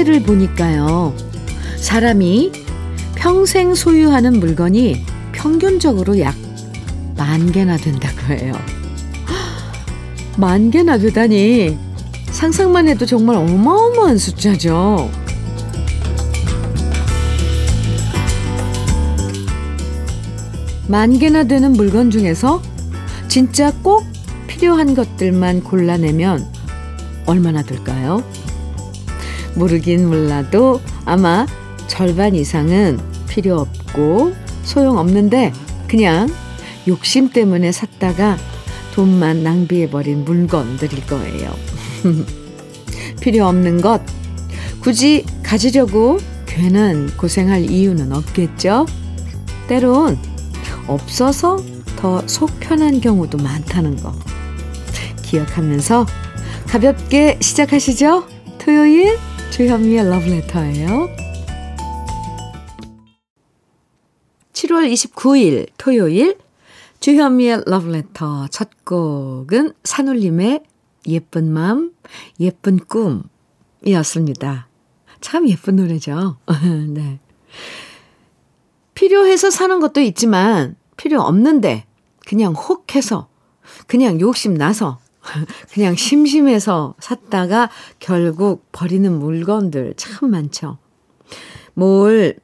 통계를 보니까요. 사람이 평생 소유하는 물건이 평균적으로 약 만 개나 된다고 해요. 만 개나 되다니 상상만 해도 정말 어마어마한 숫자죠. 만 개나 되는 물건 중에서 진짜 꼭 필요한 것들만 골라내면 얼마나 될까요? 모르긴 몰라도 아마 절반 이상은 필요 없고 소용없는데 그냥 욕심 때문에 샀다가 돈만 낭비해버린 물건들일 거예요. 필요 없는 것 굳이 가지려고 괜한 고생할 이유는 없겠죠? 때론 없어서 더 속 편한 경우도 많다는 거 기억하면서 가볍게 시작하시죠. 토요일 주현미의 러브레터예요. 7월 29일 토요일 주현미의 러브레터 첫 곡은 산울림의 예쁜 마음, 예쁜 꿈이었습니다. 참 예쁜 노래죠. 네. 필요해서 사는 것도 있지만 필요 없는데 그냥 혹해서 그냥 욕심 나서 그냥 심심해서 샀다가 결국 버리는 물건들 참 많죠. 뭘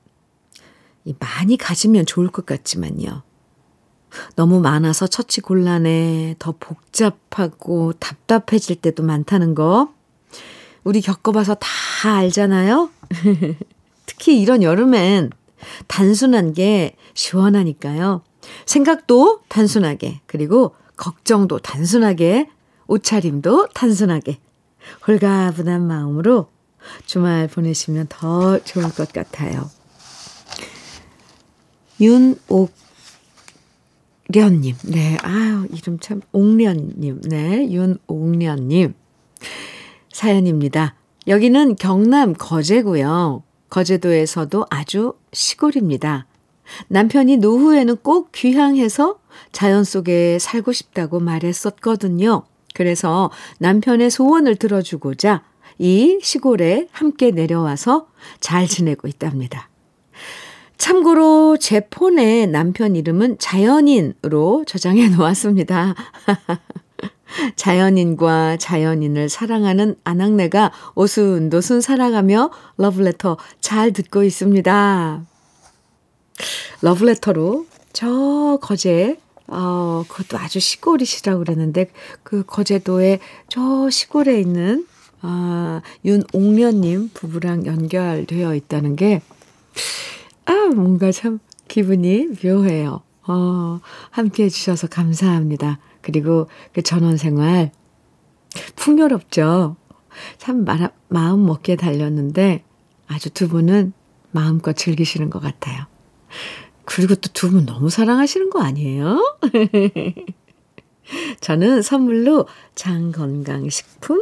많이 가지면 좋을 것 같지만요. 너무 많아서 처치 곤란해, 더 복잡하고 답답해질 때도 많다는 거. 우리 겪어봐서 다 알잖아요? 특히 이런 여름엔 단순한 게 시원하니까요. 생각도 단순하게, 그리고 걱정도 단순하게, 옷차림도 단순하게, 홀가분한 마음으로 주말 보내시면 더 좋을 것 같아요. 윤옥 련님, 네, 아유, 이름 참, 옥련님, 네, 윤옥련님. 사연입니다. 여기는 경남 거제고요. 거제도에서도 아주 시골입니다. 남편이 노후에는 꼭 귀향해서 자연 속에 살고 싶다고 말했었거든요. 그래서 남편의 소원을 들어주고자 이 시골에 함께 내려와서 잘 지내고 있답니다. 참고로 제 폰에 남편 이름은 자연인으로 저장해 놓았습니다. 자연인과 자연인을 사랑하는 아낙네가 오순도순 살아가며 러브레터 잘 듣고 있습니다. 러브레터로 저 거제, 어, 그것도 아주 시골이시라고 그랬는데, 그 거제도의 저 시골에 있는, 아, 윤옥련님 부부랑 연결되어 있다는 게, 아, 뭔가 참 기분이 묘해요. 어, 함께 해주셔서 감사합니다. 그리고 그 전원 생활 풍요롭죠. 참 마, 마음 먹기에 달렸는데 아주 두 분은 마음껏 즐기시는 것 같아요. 그리고 또 두 분 너무 사랑하시는 거 아니에요? 저는 선물로 장건강식품,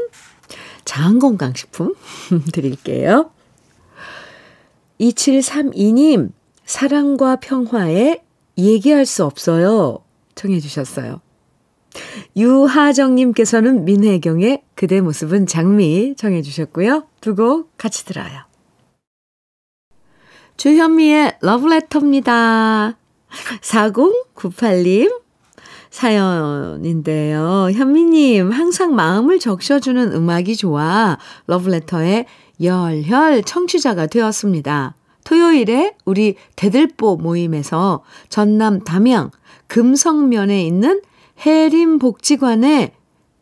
장건강식품 드릴게요. 2732님, 사랑과 평화에 얘기할 수 없어요. 청해 주셨어요. 유하정님께서는 민혜경의 그대 모습은 장미 청해 주셨고요. 두 곡 같이 들어요. 주현미의 러브레터입니다. 4098님 사연인데요. 현미님, 항상 마음을 적셔주는 음악이 좋아 러브레터의 열혈 청취자가 되었습니다. 토요일에 우리 대들보 모임에서 전남 담양 금성면에 있는 해림복지관에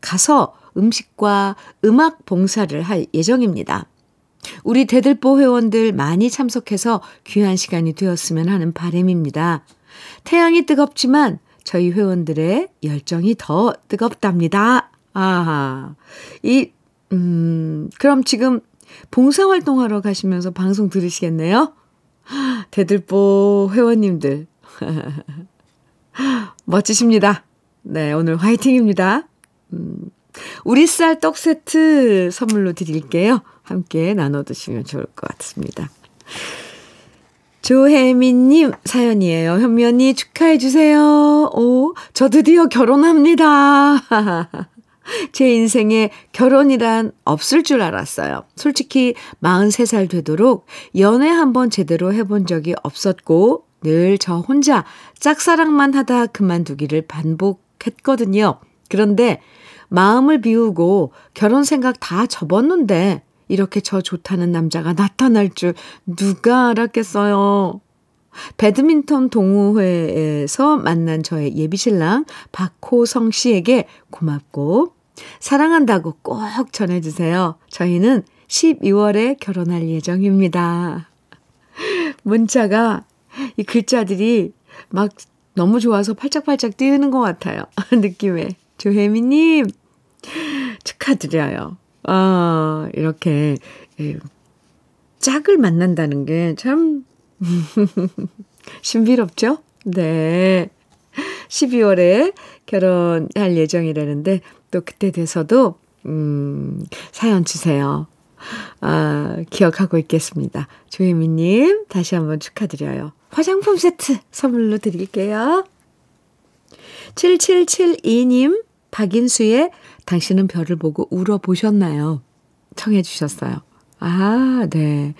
가서 음식과 음악 봉사를 할 예정입니다. 우리 대들보 회원들 많이 참석해서 귀한 시간이 되었으면 하는 바램입니다. 태양이 뜨겁지만 저희 회원들의 열정이 더 뜨겁답니다. 아하. 이, 음, 그럼 지금 봉사활동하러 가시면서 방송 들으시겠네요? 대들보 회원님들. 멋지십니다. 네, 오늘 화이팅입니다. 음, 우리 쌀 떡 세트 선물로 드릴게요. 함께 나눠 드시면 좋을 것 같습니다. 조혜민님 사연이에요. 현미 언니 축하해 주세요. 오, 저 드디어 결혼합니다. 제 인생에 결혼이란 없을 줄 알았어요. 솔직히 43살 되도록 연애 한번 제대로 해본 적이 없었고 늘 저 혼자 짝사랑만 하다 그만두기를 반복했거든요. 그런데 마음을 비우고 결혼 생각 다 접었는데 이렇게 저 좋다는 남자가 나타날 줄 누가 알았겠어요. 배드민턴 동호회에서 만난 저의 예비신랑 박호성 씨에게 고맙고 사랑한다고 꼭 전해주세요. 저희는 12월에 결혼할 예정입니다. 문자가 이 글자들이 막 너무 좋아서 팔짝팔짝 뛰는 것 같아요. 느낌에. 조혜미님, 축하드려요. 아, 이렇게, 짝을 만난다는 게 참 신비롭죠? 네. 12월에 결혼할 예정이라는데 또 그때 돼서도 음, 사연 주세요. 아, 기억하고 있겠습니다. 조혜미님, 다시 한번 축하드려요. 화장품 세트 선물로 드릴게요. 7772님, 박인수의 당신은 별을 보고 울어보셨나요? 청해 주셨어요. 아, 네.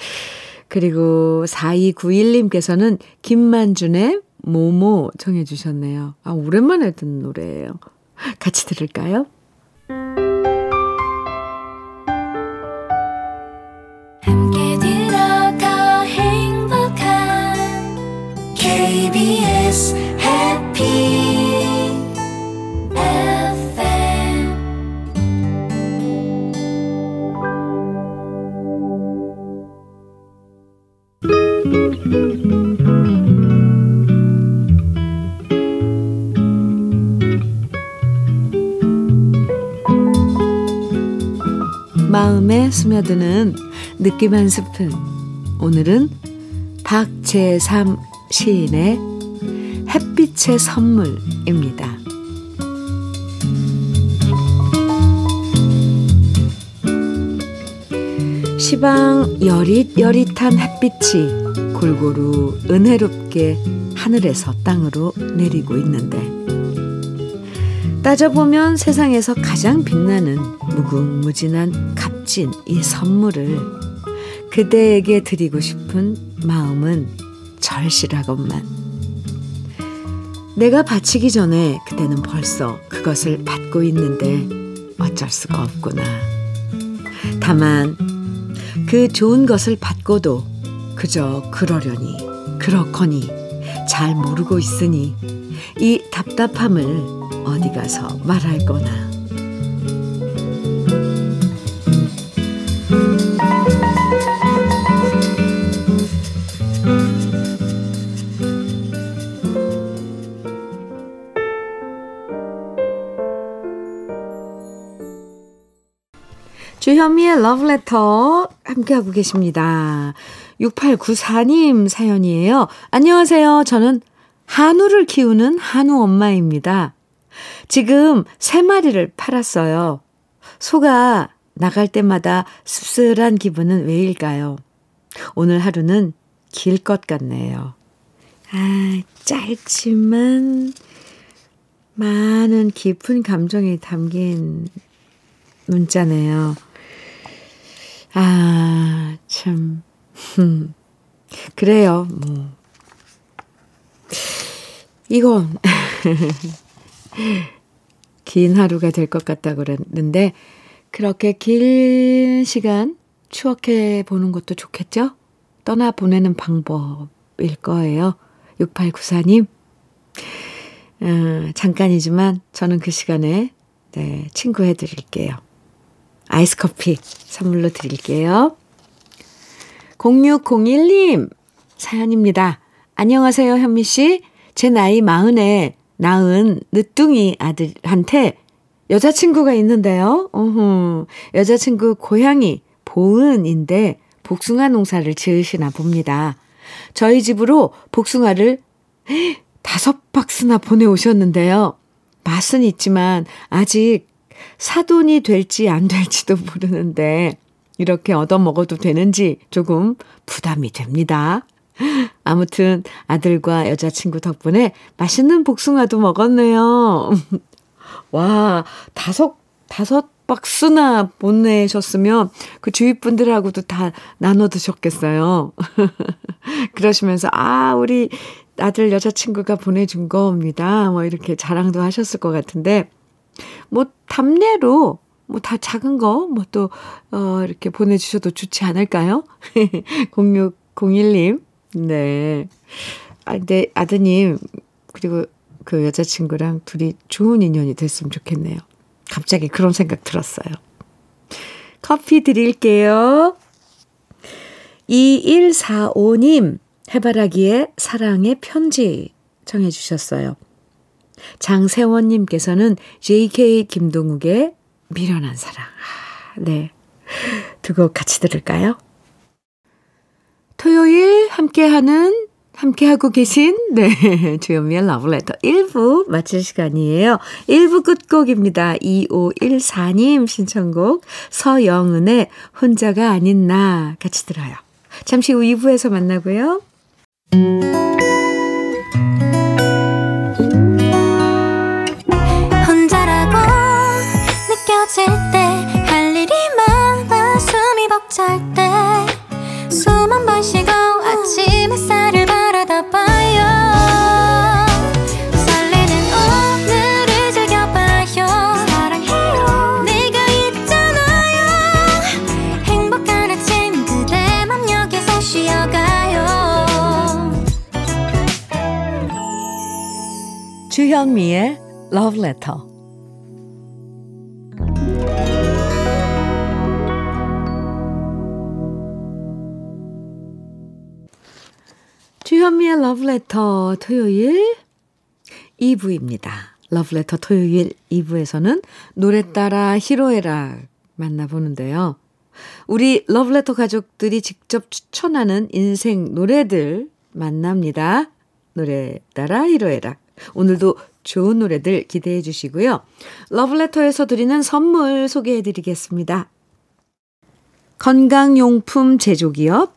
그리고 4291님께서는 김만준의 모모 청해 주셨네요. 아, 오랜만에 듣는 노래예요. 같이 들을까요? 마음에 스며드는 느낌 한 스푼. 오늘은 박재삼 시인의 햇빛의 선물입니다. 시방 여릿여릿한 햇빛이 골고루 은혜롭게 하늘에서 땅으로 내리고 있는데 따져보면 세상에서 가장 빛나는 무궁무진한 값진 이 선물을 그대에게 드리고 싶은 마음은 절실하건만 내가 바치기 전에 그대는 벌써 그것을 받고 있는데 어쩔 수가 없구나. 다만 그 좋은 것을 받고도 그저 그러려니 그렇거니 잘 모르고 있으니 이 답답함을 어디 가서 말할 거나. 러브레터 함께하고 계십니다. 6894님 사연이에요. 안녕하세요. 저는 한우를 키우는 한우 엄마입니다. 지금 세 마리를 팔았어요. 소가 나갈 때마다 씁쓸한 기분은 왜일까요? 오늘 하루는 길 것 같네요. 아, 짧지만 많은 깊은 감정이 담긴 문자네요. 아, 참. 그래요, 뭐. 이건, 긴 하루가 될 것 같다고 그랬는데, 그렇게 긴 시간 추억해 보는 것도 좋겠죠? 떠나 보내는 방법일 거예요. 6894님. 어, 잠깐이지만 저는 그 시간에 네, 친구 해 드릴게요. 아이스 커피 선물로 드릴게요. 0601님 사연입니다. 안녕하세요, 현미 씨. 제 나이 마흔에 낳은 늦둥이 아들한테 여자친구가 있는데요. 어후, 여자친구 고향이 보은인데 복숭아 농사를 지으시나 봅니다. 저희 집으로 복숭아를 다섯 박스나 보내오셨는데요. 맛은 있지만 아직 사돈이 될지 안 될지도 모르는데 이렇게 얻어 먹어도 되는지 조금 부담이 됩니다. 아무튼 아들과 여자친구 덕분에 맛있는 복숭아도 먹었네요. 와, 다섯, 다섯 박스나 보내셨으면 그 주위 분들하고도 다 나눠 드셨겠어요. 그러시면서, 아, 우리 아들 여자친구가 보내준 겁니다. 뭐 이렇게 자랑도 하셨을 것 같은데, 뭐, 답례로, 뭐 다 작은 거, 뭐 또, 어, 이렇게 보내 주셔도 좋지 않을까요? 0601님. 네. 아, 근데 아드님, 그리고 그 여자친구랑 둘이 좋은 인연이 됐으면 좋겠네요. 갑자기 그런 생각 들었어요. 커피 드릴게요. 2145님, 해바라기의 사랑의 편지 청해 주셨어요. 장세원님께서는 JK 김동욱의 미련한 사랑. 아, 네. 두 곡 같이 들을까요? 토요일 함께하는 함께하고 계신, 네, 주현미의 러브레터 1부 마칠 시간이에요. 1부 끝곡입니다. 2514님 신청곡 서영은의 혼자가 아닌 나 같이 들어요. 잠시 후 2부에서 만나고요. 숨이 벅찰 때숨 한 번 쉬고 아침 햇살을 주현미의 Love Letter. Love Letter 토요일 2부입니다. Love Letter 토요일 2부에서는 노래 따라 히로에락 만나보는데요. 우리 러브레터 가족들이 직접 추천하는 인생 노래들 만납니다. 노래 따라 히로에락. 오늘도 좋은 노래들 기대해 주시고요. 러브레터에서 드리는 선물 소개해 드리겠습니다. 건강용품 제조기업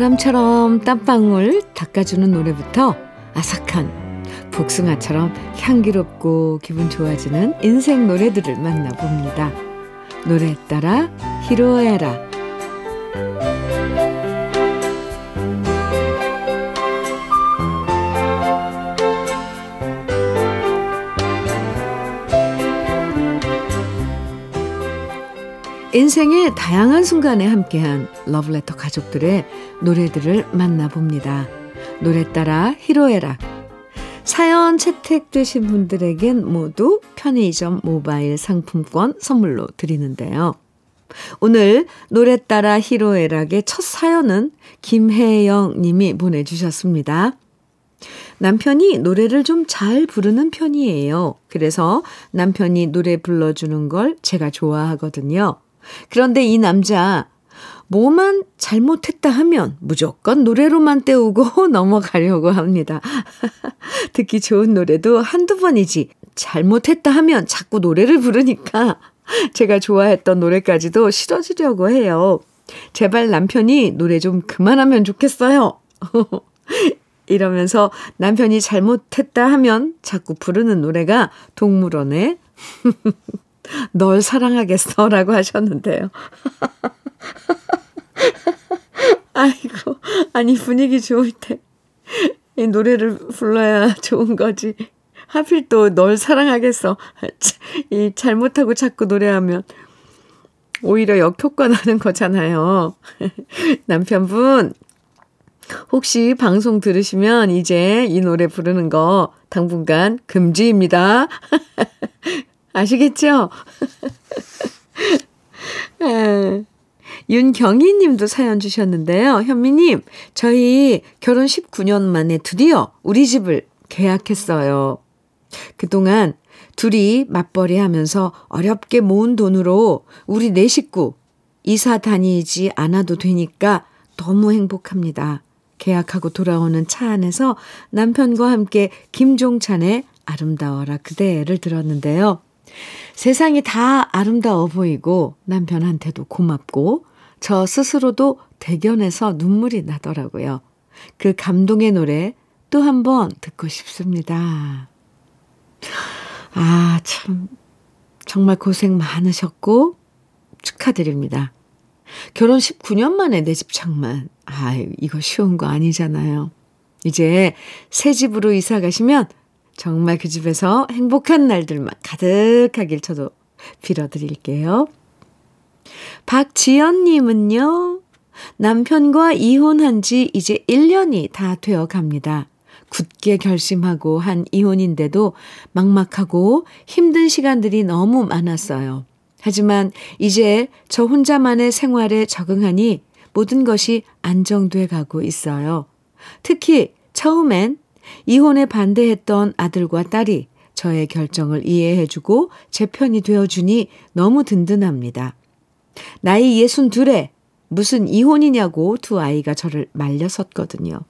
바람처럼 땀방울 닦아주는 노래부터 아삭한 복숭아처럼 향기롭고 기분 좋아지는 인생 노래들을 만나봅니다. 노래 따라 히로에라 인생의 다양한 순간에 함께한 러브레터 가족들의 노래들을 만나봅니다. 노래 따라 히로에락. 사연 채택되신 분들에겐 모두 편의점 모바일 상품권 선물로 드리는데요. 오늘 노래 따라 히로에락의 첫 사연은 김혜영 님이 보내주셨습니다. 남편이 노래를 좀 잘 부르는 편이에요. 그래서 남편이 노래 불러주는 걸 제가 좋아하거든요. 그런데 이 남자, 뭐만 잘못했다 하면 무조건 노래로만 때우고 넘어가려고 합니다. 듣기 좋은 노래도 한두 번이지. 잘못했다 하면 자꾸 노래를 부르니까 제가 좋아했던 노래까지도 싫어지려고 해요. 제발 남편이 노래 좀 그만하면 좋겠어요. 이러면서 남편이 잘못했다 하면 자꾸 부르는 노래가 동물원의 널 사랑하겠어 라고 하셨는데요. 아이고, 아니, 분위기 좋을 때 이 노래를 불러야 좋은 거지. 하필 또 널 사랑하겠어. 이 잘못하고 자꾸 노래하면 오히려 역효과 나는 거잖아요. 남편분, 혹시 방송 들으시면 이제 이 노래 부르는 거 당분간 금지입니다. 아시겠죠? 아, 윤경희 님도 사연 주셨는데요. 현미님, 저희 결혼 19년 만에 드디어 우리 집을 계약했어요. 그동안 둘이 맞벌이 하면서 어렵게 모은 돈으로 우리 네 식구 이사 다니지 않아도 되니까 너무 행복합니다. 계약하고 돌아오는 차 안에서 남편과 함께 김종찬의 아름다워라 그대를 들었는데요. 세상이 다 아름다워 보이고 남편한테도 고맙고 저 스스로도 대견해서 눈물이 나더라고요. 그 감동의 노래 또 한 번 듣고 싶습니다. 아, 참. 정말 고생 많으셨고 축하드립니다. 결혼 19년 만에 내 집 창만. 아, 이거 쉬운 거 아니잖아요. 이제 새 집으로 이사 가시면 정말 그 집에서 행복한 날들만 가득하길 저도 빌어드릴게요. 박지연님은요, 남편과 이혼한 지 이제 1년이 다 되어 갑니다. 굳게 결심하고 한 이혼인데도 막막하고 힘든 시간들이 너무 많았어요. 하지만 이제 저 혼자만의 생활에 적응하니 모든 것이 안정돼 가고 있어요. 특히 처음엔 이혼에 반대했던 아들과 딸이 저의 결정을 이해해주고 제 편이 되어주니 너무 든든합니다. 나이 62에 무슨 이혼이냐고 두 아이가 저를 말려섰거든요.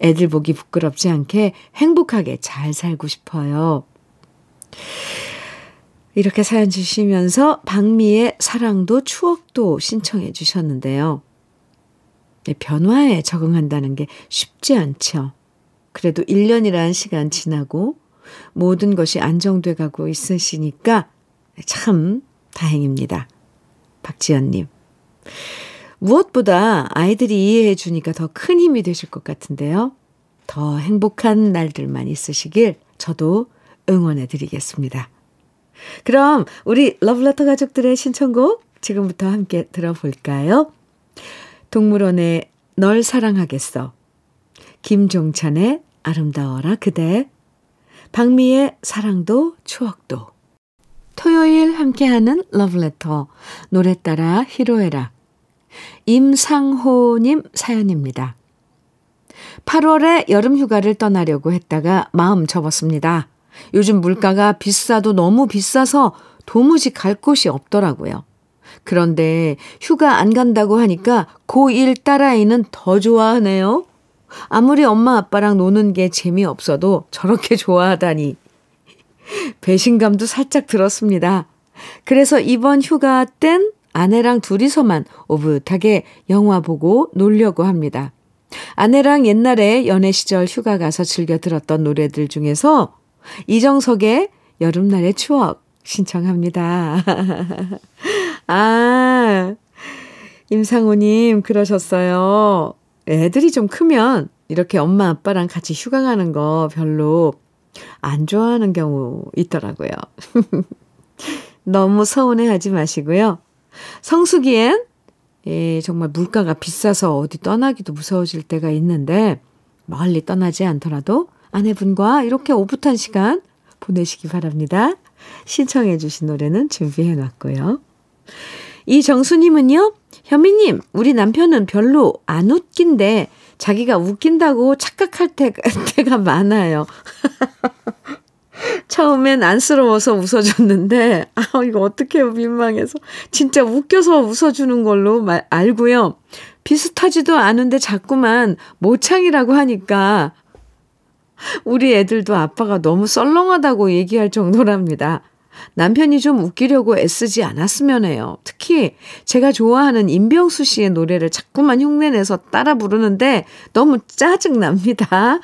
애들 보기 부끄럽지 않게 행복하게 잘 살고 싶어요. 이렇게 사연 주시면서 박미의 사랑도 추억도 신청해 주셨는데요. 네, 변화에 적응한다는 게 쉽지 않죠. 그래도 1년이라는 시간 지나고 모든 것이 안정돼 가고 있으시니까 참 다행입니다. 박지연님. 무엇보다 아이들이 이해해 주니까 더 큰 힘이 되실 것 같은데요. 더 행복한 날들만 있으시길 저도 응원해 드리겠습니다. 그럼 우리 러브레터 가족들의 신청곡 지금부터 함께 들어볼까요? 동물원의 널 사랑하겠어. 김종찬의 아름다워라 그대, 박미의 사랑도 추억도. 토요일 함께하는 러브레터, 노래 따라 히로에락. 임상호님 사연입니다. 8월에 여름 휴가를 떠나려고 했다가 마음 접었습니다. 요즘 물가가 비싸도 너무 비싸서 도무지 갈 곳이 없더라고요. 그런데 휴가 안 간다고 하니까 고1 딸아이는 더 좋아하네요. 아무리 엄마 아빠랑 노는 게 재미없어도 저렇게 좋아하다니. 배신감도 살짝 들었습니다. 그래서 이번 휴가 땐 아내랑 둘이서만 오붓하게 영화 보고 놀려고 합니다. 아내랑 옛날에 연애 시절 휴가 가서 즐겨 들었던 노래들 중에서 이정석의 여름날의 추억 신청합니다. 아, 임상우님, 그러셨어요. 애들이 좀 크면 이렇게 엄마 아빠랑 같이 휴가 가는 거 별로 안 좋아하는 경우 있더라고요. 너무 서운해 하지 마시고요. 성수기엔 예, 정말 물가가 비싸서 어디 떠나기도 무서워질 때가 있는데 멀리 떠나지 않더라도 아내분과 이렇게 오붓한 시간 보내시기 바랍니다. 신청해 주신 노래는 준비해 놨고요. 이정수님은요, 현미님, 우리 남편은 별로 안 웃긴데 자기가 웃긴다고 착각할 때가, 때가 많아요. 처음엔 안쓰러워서 웃어줬는데, 아, 이거 어떡해요, 민망해서. 진짜 웃겨서 웃어주는 걸로 말, 알고요. 비슷하지도 않은데 자꾸만 모창이라고 하니까, 우리 애들도 아빠가 너무 썰렁하다고 얘기할 정도랍니다. 남편이 좀 웃기려고 애쓰지 않았으면 해요. 특히 제가 좋아하는 임병수 씨의 노래를 자꾸만 흉내내서 따라 부르는데 너무 짜증납니다.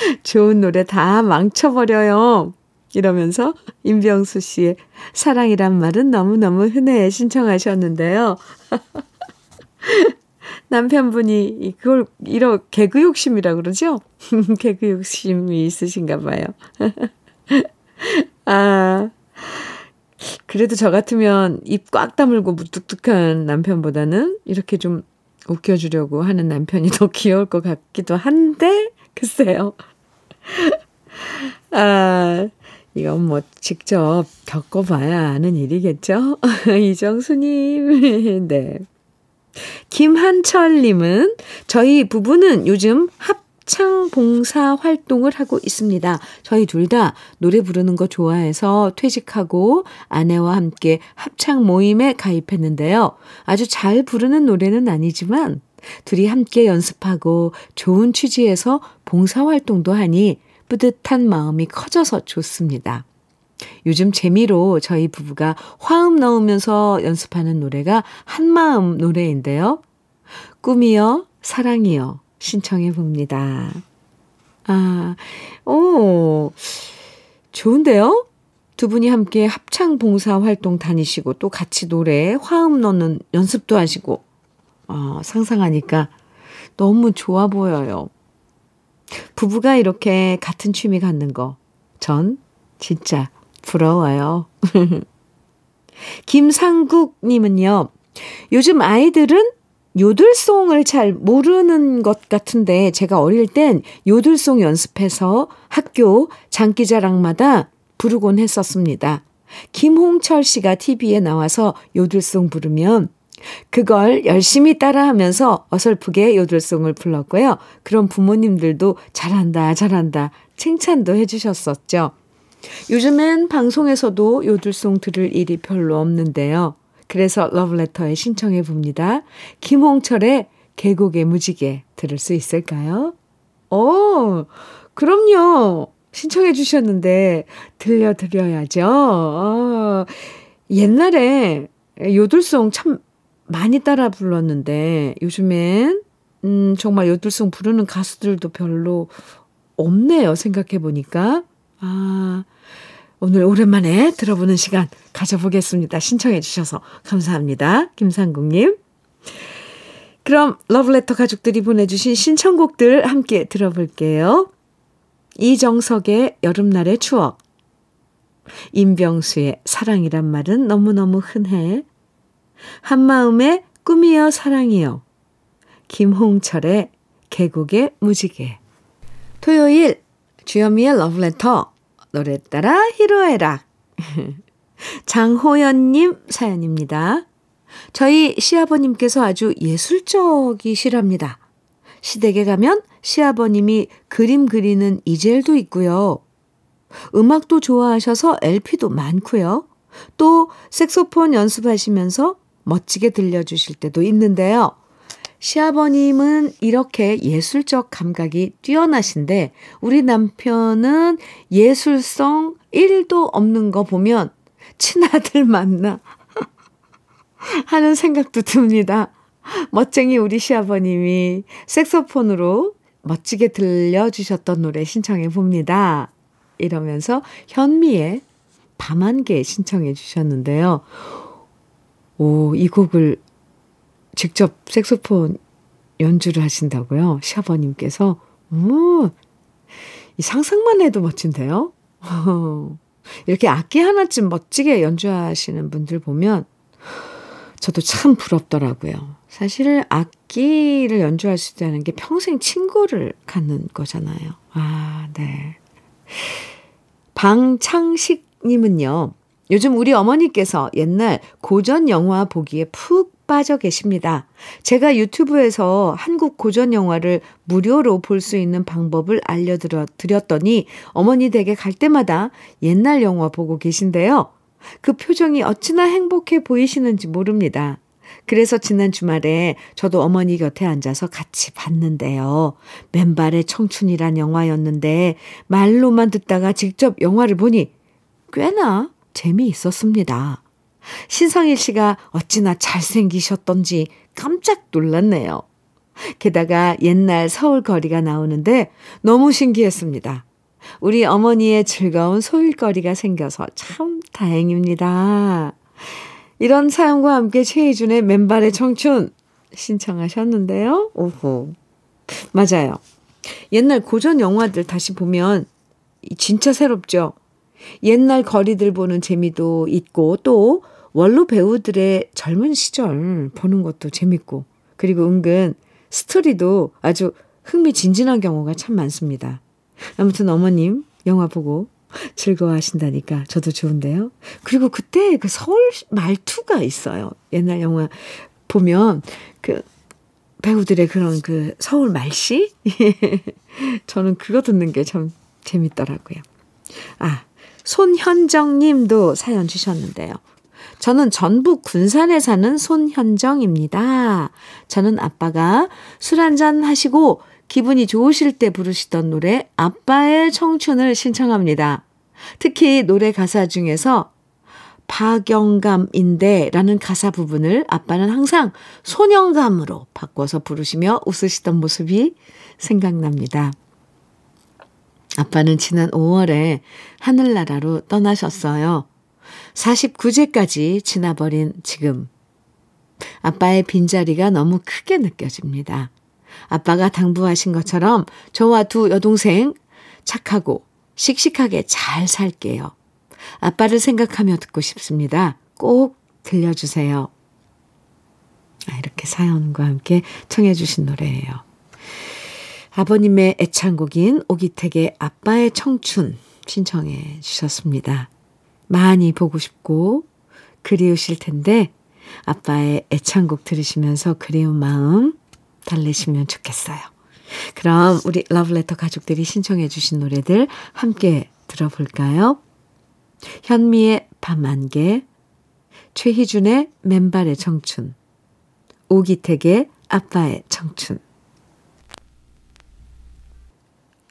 좋은 노래 다 망쳐버려요. 이러면서 임병수 씨의 사랑이란 말은 너무너무 흔해 신청하셨는데요. 남편분이 그걸 이런 개그 욕심이라 그러죠? 개그 욕심이 있으신가 봐요. 아, 그래도 저 같으면 입 꽉 다물고 무뚝뚝한 남편보다는 이렇게 좀 웃겨주려고 하는 남편이 더 귀여울 것 같기도 한데, 글쎄요. 아, 이건 뭐 직접 겪어봐야 아는 일이겠죠? 이정수님, 네. 김한철님은 저희 부부는 요즘 합 합창 봉사 활동을 하고 있습니다. 저희 둘 다 노래 부르는 거 좋아해서 퇴직하고 아내와 함께 합창 모임에 가입했는데요. 아주 잘 부르는 노래는 아니지만 둘이 함께 연습하고 좋은 취지에서 봉사 활동도 하니 뿌듯한 마음이 커져서 좋습니다. 요즘 재미로 저희 부부가 화음 넣으면서 연습하는 노래가 한마음 노래인데요. 꿈이여, 사랑이여, 신청해 봅니다. 아, 오, 좋은데요? 두 분이 함께 합창 봉사 활동 다니시고 또 같이 노래 화음 넣는 연습도 하시고 어, 상상하니까 너무 좋아 보여요. 부부가 이렇게 같은 취미 갖는 거, 전 진짜 부러워요. 김상국 님은요, 요즘 아이들은 요들송을 잘 모르는 것 같은데 제가 어릴 땐 요들송 연습해서 학교 장기자랑마다 부르곤 했었습니다. 김홍철 씨가 TV에 나와서 요들송 부르면 그걸 열심히 따라하면서 어설프게 요들송을 불렀고요. 그런 부모님들도 잘한다, 잘한다 칭찬도 해주셨었죠. 요즘엔 방송에서도 요들송 들을 일이 별로 없는데요. 그래서 러브레터에 신청해 봅니다. 김홍철의 계곡의 무지개 들을 수 있을까요? 오, 그럼요. 신청해 주셨는데 들려드려야죠. 어, 옛날에 요들송 참 많이 따라 불렀는데 요즘엔 음, 정말 요들송 부르는 가수들도 별로 없네요. 생각해 보니까. 아, 오늘 오랜만에 들어보는 시간 가져보겠습니다. 신청해 주셔서 감사합니다. 김상국님. 그럼 러브레터 가족들이 보내주신 신청곡들 함께 들어볼게요. 이정석의 여름날의 추억. 임병수의 사랑이란 말은 너무너무 흔해. 한마음의 꿈이여 사랑이여. 김홍철의 계곡의 무지개. 토요일 주현미의 러브레터 노래 따라 히로에락. 장호연님 사연입니다. 저희 시아버님께서 아주 예술적이시랍니다. 시댁에 가면 시아버님이 그림 그리는 이젤도 있고요. 음악도 좋아하셔서 LP도 많고요. 또 색소폰 연습하시면서 멋지게 들려주실 때도 있는데요. 시아버님은 이렇게 예술적 감각이 뛰어나신데 우리 남편은 예술성 1도 없는 거 보면 친아들 맞나 하는 생각도 듭니다. 멋쟁이 우리 시아버님이 색소폰으로 멋지게 들려주셨던 노래 신청해 봅니다. 이러면서 현미의 밤 한 개 신청해 주셨는데요. 오, 이 곡을 직접 색소폰 연주를 하신다고요? 시아버님께서. 오, 이 상상만 해도 멋진데요? 이렇게 악기 하나쯤 멋지게 연주하시는 분들 보면 저도 참 부럽더라고요. 사실 악기를 연주할 수 있다는 게 평생 친구를 갖는 거잖아요. 아, 네. 방창식님은요, 요즘 우리 어머니께서 옛날 고전 영화 보기에 푹 빠져 계십니다. 제가 유튜브에서 한국 고전 영화를 무료로 볼 수 있는 방법을 알려드렸더니 어머니 댁에 갈 때마다 옛날 영화 보고 계신데요. 그 표정이 어찌나 행복해 보이시는지 모릅니다. 그래서 지난 주말에 저도 어머니 곁에 앉아서 같이 봤는데요. 맨발의 청춘이란 영화였는데 말로만 듣다가 직접 영화를 보니 꽤나 재미있었습니다. 신성일 씨가 어찌나 잘생기셨던지 깜짝 놀랐네요. 게다가 옛날 서울 거리가 나오는데 너무 신기했습니다. 우리 어머니의 즐거운 소일거리가 생겨서 참 다행입니다. 이런 사연과 함께 최희준의 맨발의 청춘 신청하셨는데요. 오호. 맞아요. 옛날 고전 영화들 다시 보면 진짜 새롭죠. 옛날 거리들 보는 재미도 있고 또 원로 배우들의 젊은 시절 보는 것도 재밌고 그리고 은근 스토리도 아주 흥미진진한 경우가 참 많습니다. 아무튼 어머님 영화 보고 즐거워하신다니까 저도 좋은데요. 그리고 그때 그 서울 말투가 있어요. 옛날 영화 보면 그 배우들의 그런 그 서울 말씨? 저는 그거 듣는 게 참 재밌더라고요. 아, 손현정 님도 사연 주셨는데요. 저는 전북 군산에 사는 손현정입니다. 저는 아빠가 술 한잔 하시고 기분이 좋으실 때 부르시던 노래 아빠의 청춘을 신청합니다. 특히 노래 가사 중에서 박영감인데 라는 가사 부분을 아빠는 항상 소년감으로 바꿔서 부르시며 웃으시던 모습이 생각납니다. 아빠는 지난 5월에 하늘나라로 떠나셨어요. 49제까지 지나버린 지금. 아빠의 빈자리가 너무 크게 느껴집니다. 아빠가 당부하신 것처럼 저와 두 여동생 착하고 씩씩하게 잘 살게요. 아빠를 생각하며 듣고 싶습니다. 꼭 들려주세요. 아, 이렇게 사연과 함께 청해주신 노래예요. 아버님의 애창곡인 오기택의 아빠의 청춘 신청해 주셨습니다. 많이 보고 싶고 그리우실 텐데 아빠의 애창곡 들으시면서 그리운 마음 달래시면 좋겠어요. 그럼 우리 러브레터 가족들이 신청해 주신 노래들 함께 들어볼까요? 현미의 밤안개, 최희준의 맨발의 청춘, 오기택의 아빠의 청춘.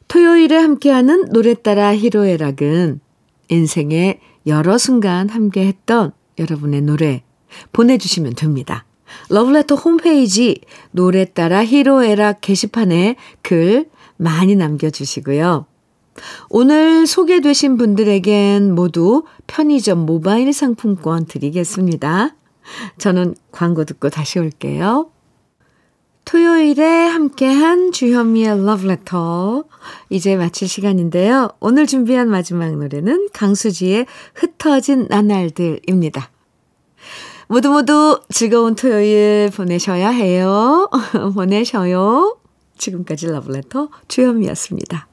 토요일에 함께하는 노래 따라 히로에락은 인생의 여러 순간 함께 했던 여러분의 노래 보내주시면 됩니다. 러브레터 홈페이지 노래 따라 히로에락 게시판에 글 많이 남겨주시고요. 오늘 소개되신 분들에겐 모두 편의점 모바일 상품권 드리겠습니다. 저는 광고 듣고 다시 올게요. 토요일에 함께한 주현미의 러브레터. 이제 마칠 시간인데요. 오늘 준비한 마지막 노래는 강수지의 흩어진 나날들입니다. 모두 모두 즐거운 토요일 보내셔야 해요. 보내셔요. 지금까지 러브레터 주현미였습니다.